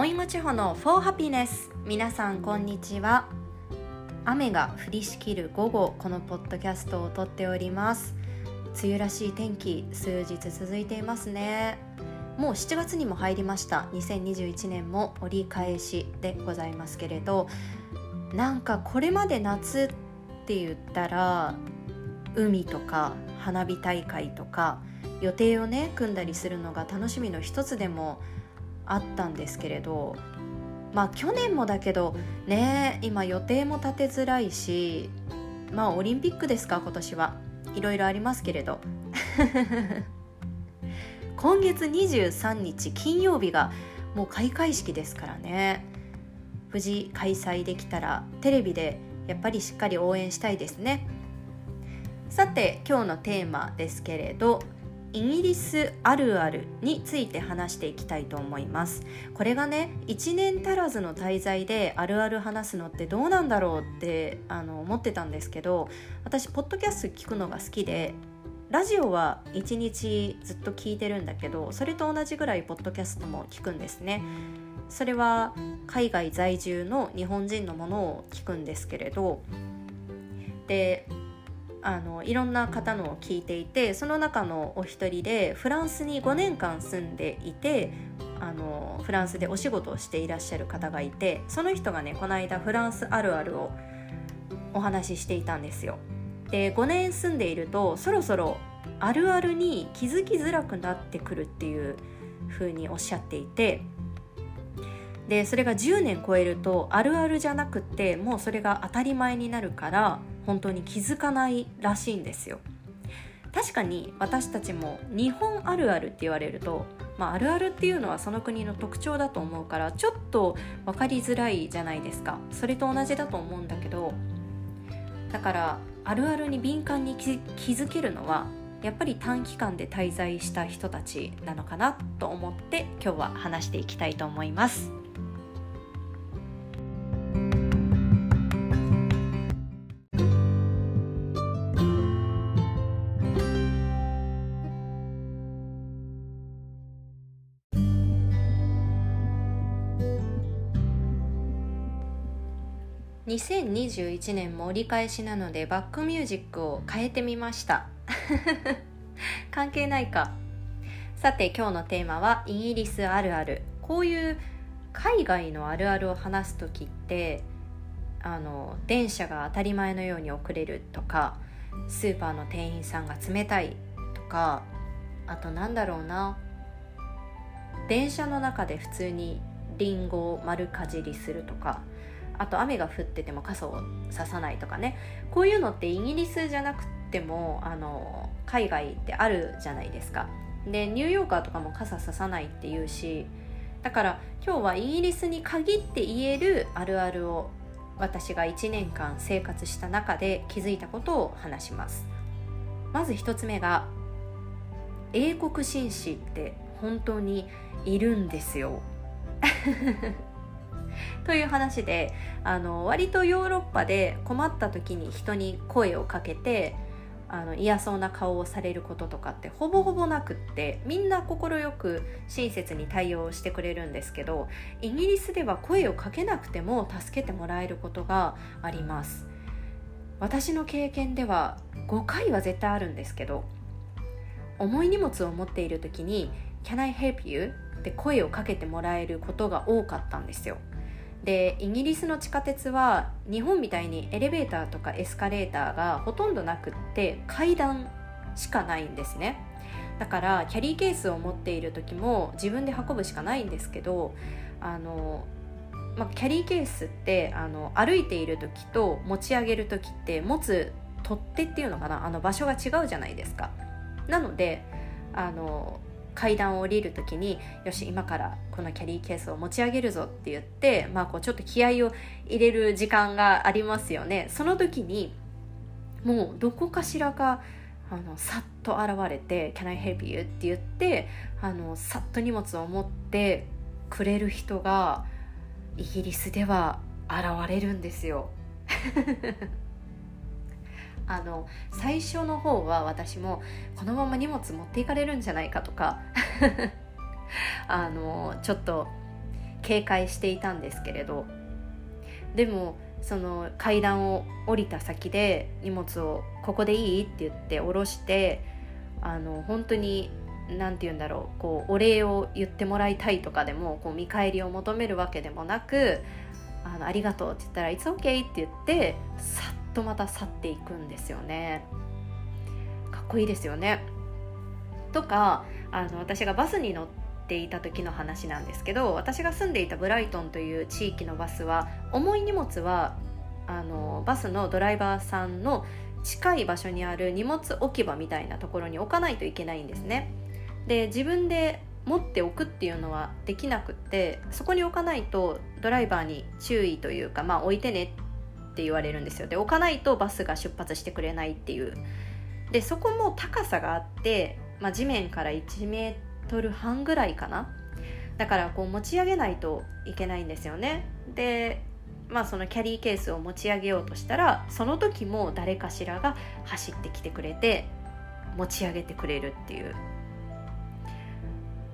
おいもちほの For Happiness 皆さんこんにちは。雨が降りしきる午後このポッドキャストを撮っております。梅雨らしい天気数日続いていますね。もう7月にも入りました。2021年も折り返しでございますけれど。なんかこれまで夏って言ったら海とか花火大会とか予定をね組んだりするのが楽しみの一つでもあったんですけれどまあ去年もだけどね今予定も立てづらいしまあオリンピックですか今年は。いろいろありますけれど。今月23日金曜日がもう開会式ですからね。無事開催できたらテレビでやっぱりしっかり応援したいですね。さて今日のテーマですけれどイギリスあるあるについて話していきたいと思います。これがね1年足らずの滞在であるある話すのってどうなんだろうってあの思ってたんですけど私ポッドキャスト聞くのが好きでラジオは1日ずっと聞いてるんだけどそれと同じぐらいポッドキャストも聞くんですね。それは海外在住の日本人のものを聞くんですけれどであのいろんな方のを聞いていてその中のお一人でフランスに5年間住んでいてあのフランスでお仕事をしていらっしゃる方がいてその人がねこの間フランスあるあるをお話ししていたんですよ。で5年住んでいるとそろそろあるあるに気づきづらくなってくるっていう風におっしゃっていてでそれが10年超えるとあるあるじゃなくてもうそれが当たり前になるから本当に気づかないらしいんですよ確かに私たちも日本あるあるって言われると、まあ、あるあるっていうのはその国の特徴だと思うからちょっと分かりづらいじゃないですかそれと同じだと思うんだけどだからあるあるに敏感に気づけるのはやっぱり短期間で滞在した人たちなのかなと思って今日は話していきたいと思います。2021年も折り返しなのでバックミュージックを変えてみました。関係ないか。さて今日のテーマはイギリスあるある。こういう海外のあるあるを話す時ってあの電車が当たり前のように遅れるとかスーパーの店員さんが冷たいとかあとなんだろうな。電車の中で普通にリンゴを丸かじりするとか。あと雨が降ってても傘をささないとかね。こういうのってイギリスじゃなくてもあの海外ってあるじゃないですか。でニューヨーカーとかも傘ささないっていうしだから今日はイギリスに限って言えるあるあるを私が1年間生活した中で気づいたことを話します。まず1つ目が英国紳士って本当にいるんですよ。という話であの割とヨーロッパで困った時に人に声をかけてあの嫌そうな顔をされることとかってほぼほぼなくってみんな快く親切に対応してくれるんですけどイギリスでは声をかけなくても助けてもらえることがあります私の経験では5回は絶対あるんですけど重い荷物を持っている時に「Can I help you?」って声をかけてもらえることが多かったんですよでイギリスの地下鉄は日本みたいにエレベーターとかエスカレーターがほとんどなくって階段しかないんですね。だからキャリーケースを持っている時も自分で運ぶしかないんですけどあの、まあ、キャリーケースってあの歩いている時と持ち上げる時って持つ取っ手っていうのかな？あの場所が違うじゃないですか。なのであの階段を降りる時によし今からこのキャリーケースを持ち上げるぞって言って、まあ、こうちょっと気合を入れる時間がありますよねその時にもうどこかしらがあのさっと現れて「Can I help you?」って言ってあのさっと荷物を持ってくれる人がイギリスでは現れるんですよ。あの最初の方は私もこのまま荷物持っていかれるんじゃないかとか あのちょっと警戒していたんですけれどでもその階段を降りた先で荷物を「ここでいい?」って言って下ろしてあの本当に何て言うんだろうこうお礼を言ってもらいたいとかでもこう見返りを求めるわけでもなく「あのありがとう」って言ったら「いつ OK」って言ってさっとまた去っていくんですよね。かっこいいですよね。とかあの私がバスに乗っていた時の話なんですけど私が住んでいたブライトンという地域のバスは重い荷物はあのバスのドライバーさんの近い場所にある荷物置き場みたいなところに置かないといけないんですね。で自分で持っておくっていうのはできなくってそこに置かないとドライバーに注意というかまあ置いてねって言われるんですよ。で置かないとバスが出発してくれないっていう。でそこも高さがあって、まあ、地面から1メートル半ぐらいかな。だからこう持ち上げないといけないんですよね。でまあそのキャリーケースを持ち上げようとしたらその時も誰かしらが走ってきてくれて持ち上げてくれるっていう。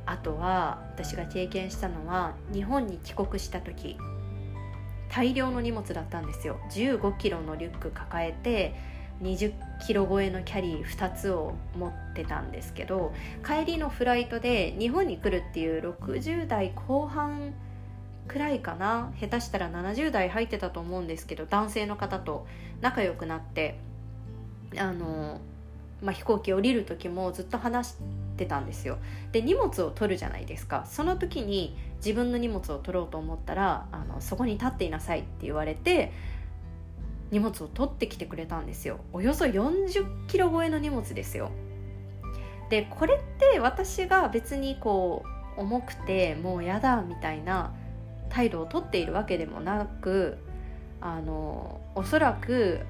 あとは私が経験したのは日本に帰国した時。大量の荷物だったんですよ。1 5キロのリュック抱えて20キロ超えのキャリー2つを持ってたんですけど帰りのフライトで日本に来るっていう60代後半くらいかな下手したら70代入ってたと思うんですけど男性の方と仲良くなってあの、まあ、飛行機降りる時もずっと話してたんですよ。で荷物を取るじゃないですか。その時に自分の荷物を取ろうと思ったらあのそこに立っていなさいって言われて荷物を取ってきてくれたんですよ。およそ40キロ超えの荷物ですよ。でこれって私が別にこう重くてもうやだみたいな態度をとっているわけでもなくあのおそらく、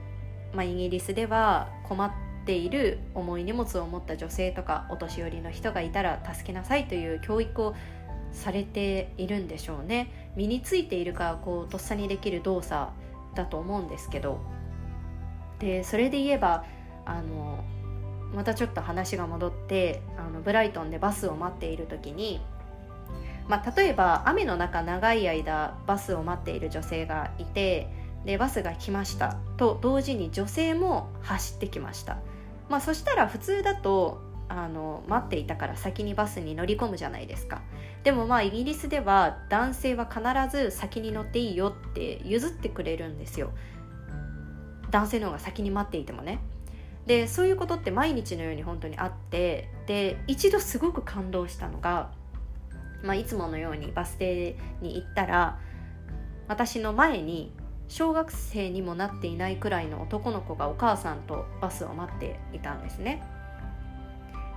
まあ、イギリスでは困っている重い荷物を持った女性とかお年寄りの人がいたら助けなさいという教育をされているんでしょうね。身についているかこうとっさにできる動作だと思うんですけど。でそれで言えばあのまたちょっと話が戻ってあのブライトンでバスを待っている時にまあ、例えば雨の中長い間バスを待っている女性がいてでバスが来ましたと同時に女性も走ってきました、まあ、そしたら普通だとあの待っていたから先にバスに乗り込むじゃないですか。でもまあイギリスでは男性は必ず先に乗っていいよって譲ってくれるんですよ。男性の方が先に待っていてもね。でそういうことって毎日のように本当にあってで一度すごく感動したのがまあ、いつものようにバス停に行ったら私の前に小学生にもなっていないくらいの男の子がお母さんとバスを待っていたんですね。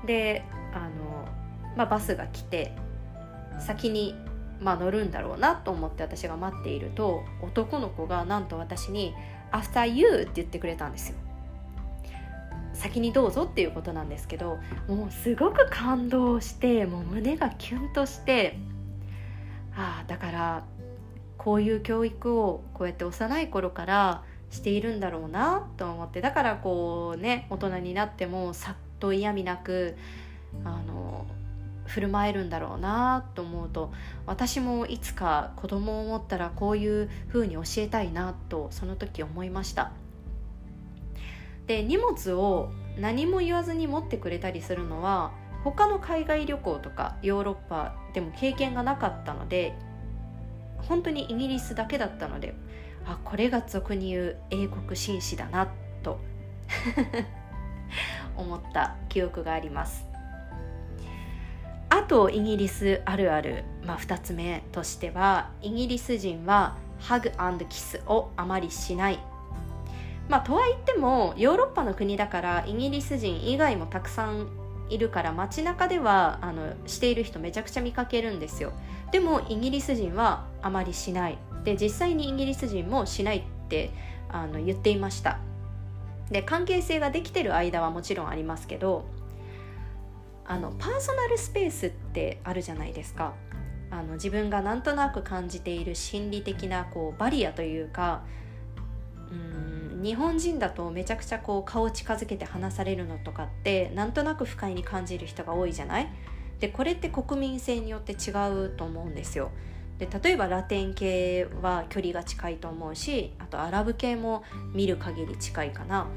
であの、まあ、バスが来て先に、まあ、乗るんだろうなと思って私が待っていると男の子がなんと私に「After you」って言ってくれたんですよ。先にどうぞっていうことなんですけどもうすごく感動してもう胸がキュンとしてああだからこういう教育をこうやって幼い頃からしているんだろうなと思ってだからこうね大人になってもさっと嫌味なくあの振る舞えるんだろうなと思うと私もいつか子供を持ったらこういう風に教えたいなとその時思いました。で荷物を何も言わずに持ってくれたりするのは他の海外旅行とかヨーロッパでも経験がなかったので本当にイギリスだけだったのであこれが俗に言う英国紳士だなと 思った記憶があります。あとイギリスあるある、まあ、2つ目としてはイギリス人はハグキスをあまりしない。まあとはいってもヨーロッパの国だからイギリス人以外もたくさんいるから街中ではあのしている人めちゃくちゃ見かけるんですよ。でもイギリス人はあまりしない。で実際にイギリス人もしないってあの言っていました。で関係性ができてる間はもちろんありますけどあのパーソナルスペースってあるじゃないですか。あの自分がなんとなく感じている心理的なこうバリアというかうん日本人だとめちゃくちゃこう顔近づけて話されるのとかってなんとなく不快に感じる人が多いじゃない？でこれって国民性によって違うと思うんですよ。で例えばラテン系は距離が近いと思うしあとアラブ系も見る限り近いかな。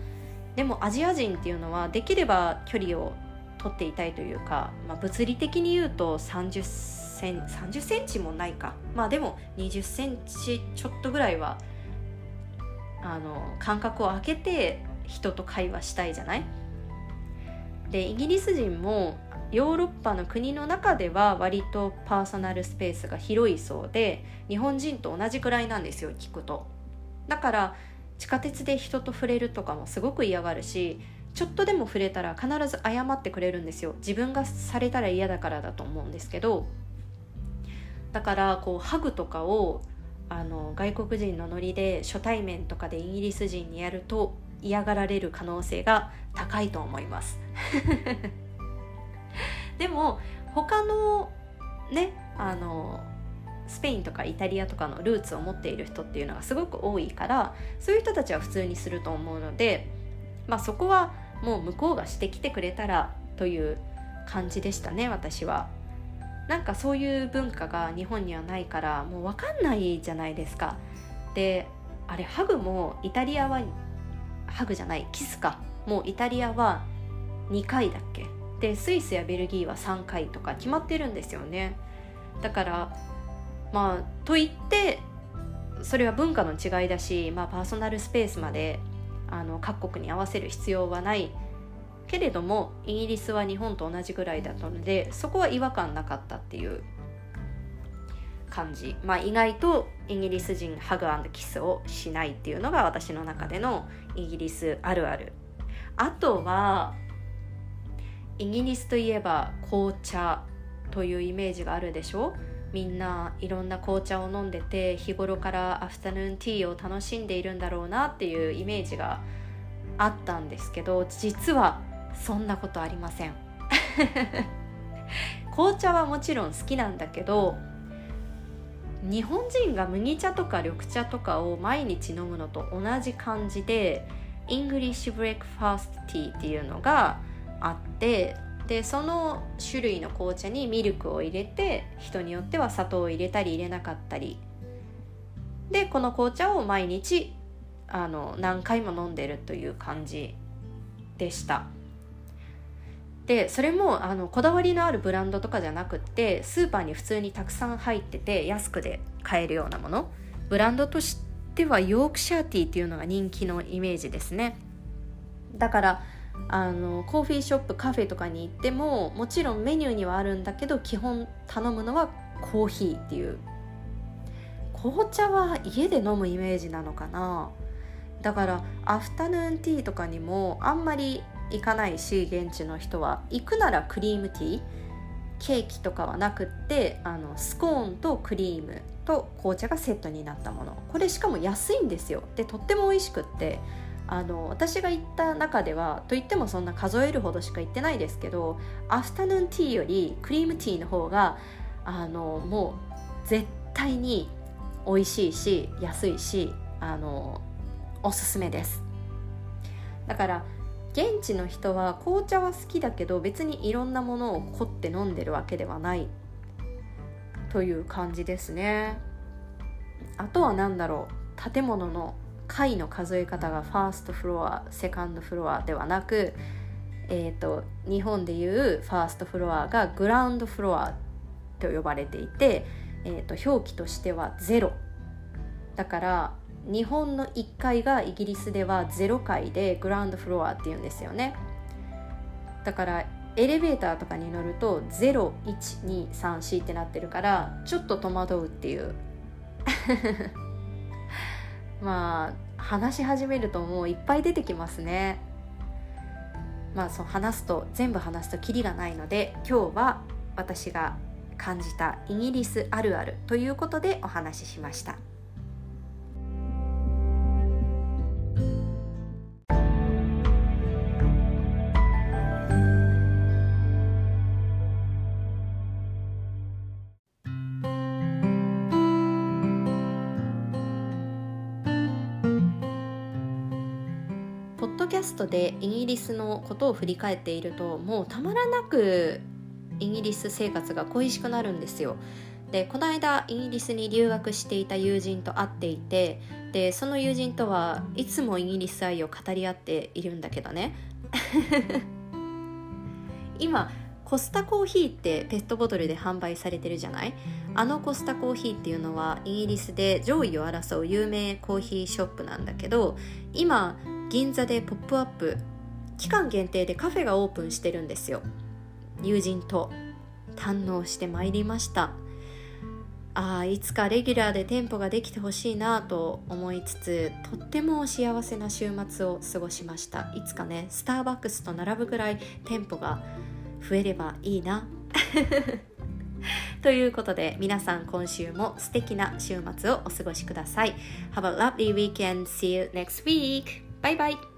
でもアジア人っていうのはできれば距離を取っていたいというか、まあ、物理的に言うと30セン30センチもないか。まあでも20センチちょっとぐらいはあの間隔を空けて人と会話したいじゃない？でイギリス人もヨーロッパの国の中では割とパーソナルスペースが広いそうで日本人と同じくらいなんですよ聞くと。だから地下鉄で人と触れるとかもすごく嫌がるしちょっとでも触れたら必ず謝ってくれるんですよ。自分がされたら嫌だからだと思うんですけど。だからこうハグとかをあの外国人のノリで初対面とかでイギリス人にやると嫌がられる可能性が高いと思います でも他のねあのスペインとかイタリアとかのルーツを持っている人っていうのがすごく多いからそういう人たちは普通にすると思うので、まあ、そこはもう向こうがしてきてくれたらという感じでしたね私は。なんかそういう文化が日本にはないからもう分かんないじゃないですか。であれハグもイタリアはハグじゃないキスか。もうイタリアは2回だっけ。でスイスやベルギーは3回とか決まってるんですよね。だからまあといってそれは文化の違いだし、まあ、パーソナルスペースまであの各国に合わせる必要はないけれどもイギリスは日本と同じぐらいだったのでそこは違和感なかったっていう感じ、まあ、意外とイギリス人ハグキスをしないっていうのが私の中でのイギリスあるある。あとはイギリスといえば紅茶というイメージがあるでしょ？みんないろんな紅茶を飲んでて日頃からアフタヌーンティーを楽しんでいるんだろうなっていうイメージがあったんですけど実はそんなことありません。紅茶はもちろん好きなんだけど日本人が麦茶とか緑茶とかを毎日飲むのと同じ感じで English breakfast tea っていうのがあってでその種類の紅茶にミルクを入れて人によっては砂糖を入れたり入れなかったり。でこの紅茶を毎日あの何回も飲んでるという感じでした。でそれもあのこだわりのあるブランドとかじゃなくってスーパーに普通にたくさん入ってて安くで買えるようなもの。ブランドとしてはヨークシャーティーっていうのが人気のイメージですね。だからあのコーヒーショップカフェとかに行ってももちろんメニューにはあるんだけど基本頼むのはコーヒーっていう。紅茶は家で飲むイメージなのかな。だからアフタヌーンティーとかにもあんまり行かないし現地の人は。行くならクリームティー。ケーキとかはなくってあのスコーンとクリームと紅茶がセットになったもの。これしかも安いんですよ。でとっても美味しくって。あの私が行った中ではといってもそんな数えるほどしか行ってないですけどアフタヌーンティーよりクリームティーの方があのもう絶対に美味しいし安いしあのおすすめです。だから現地の人は紅茶は好きだけど別にいろんなものを凝って飲んでるわけではないという感じですね。あとは何だろう建物の階の数え方がファーストフロアセカンドフロアではなく、えーと、日本でいうファーストフロアがグラウンドフロアと呼ばれていて、えーと、表記としてはゼロ。だから日本の1階がイギリスでは0階でグラウンドフロアっていうんですよね。だからエレベーターとかに乗ると01234ってなってるからちょっと戸惑うっていう。まあ話し始めるともういっぱい出てきますね。まあそう話すと全部話すとキリがないので今日は私が感じたイギリスあるあるということでお話ししました。トでイギリスのことを振り返っているともうたまらなくイギリス生活が恋しくなるんですよ。でこの間イギリスに留学していた友人と会っていてでその友人とはいつもイギリス愛を語り合っているんだけどね。今コスタコーヒーってペットボトルで販売されてるじゃない？あのコスタコーヒーっていうのはイギリスで上位を争う有名コーヒーショップなんだけど今銀座でポップアップ。期間限定でカフェがオープンしてるんですよ。友人と。堪能してまいりました。あいつかレギュラーで店舗ができてほしいなと思いつつとっても幸せな週末を過ごしました。いつかねスターバックスと並ぶぐらい店舗が増えればいいな。ということで皆さん今週も素敵な週末をお過ごしください。Have a lovely weekend. See you next week. バイバイ。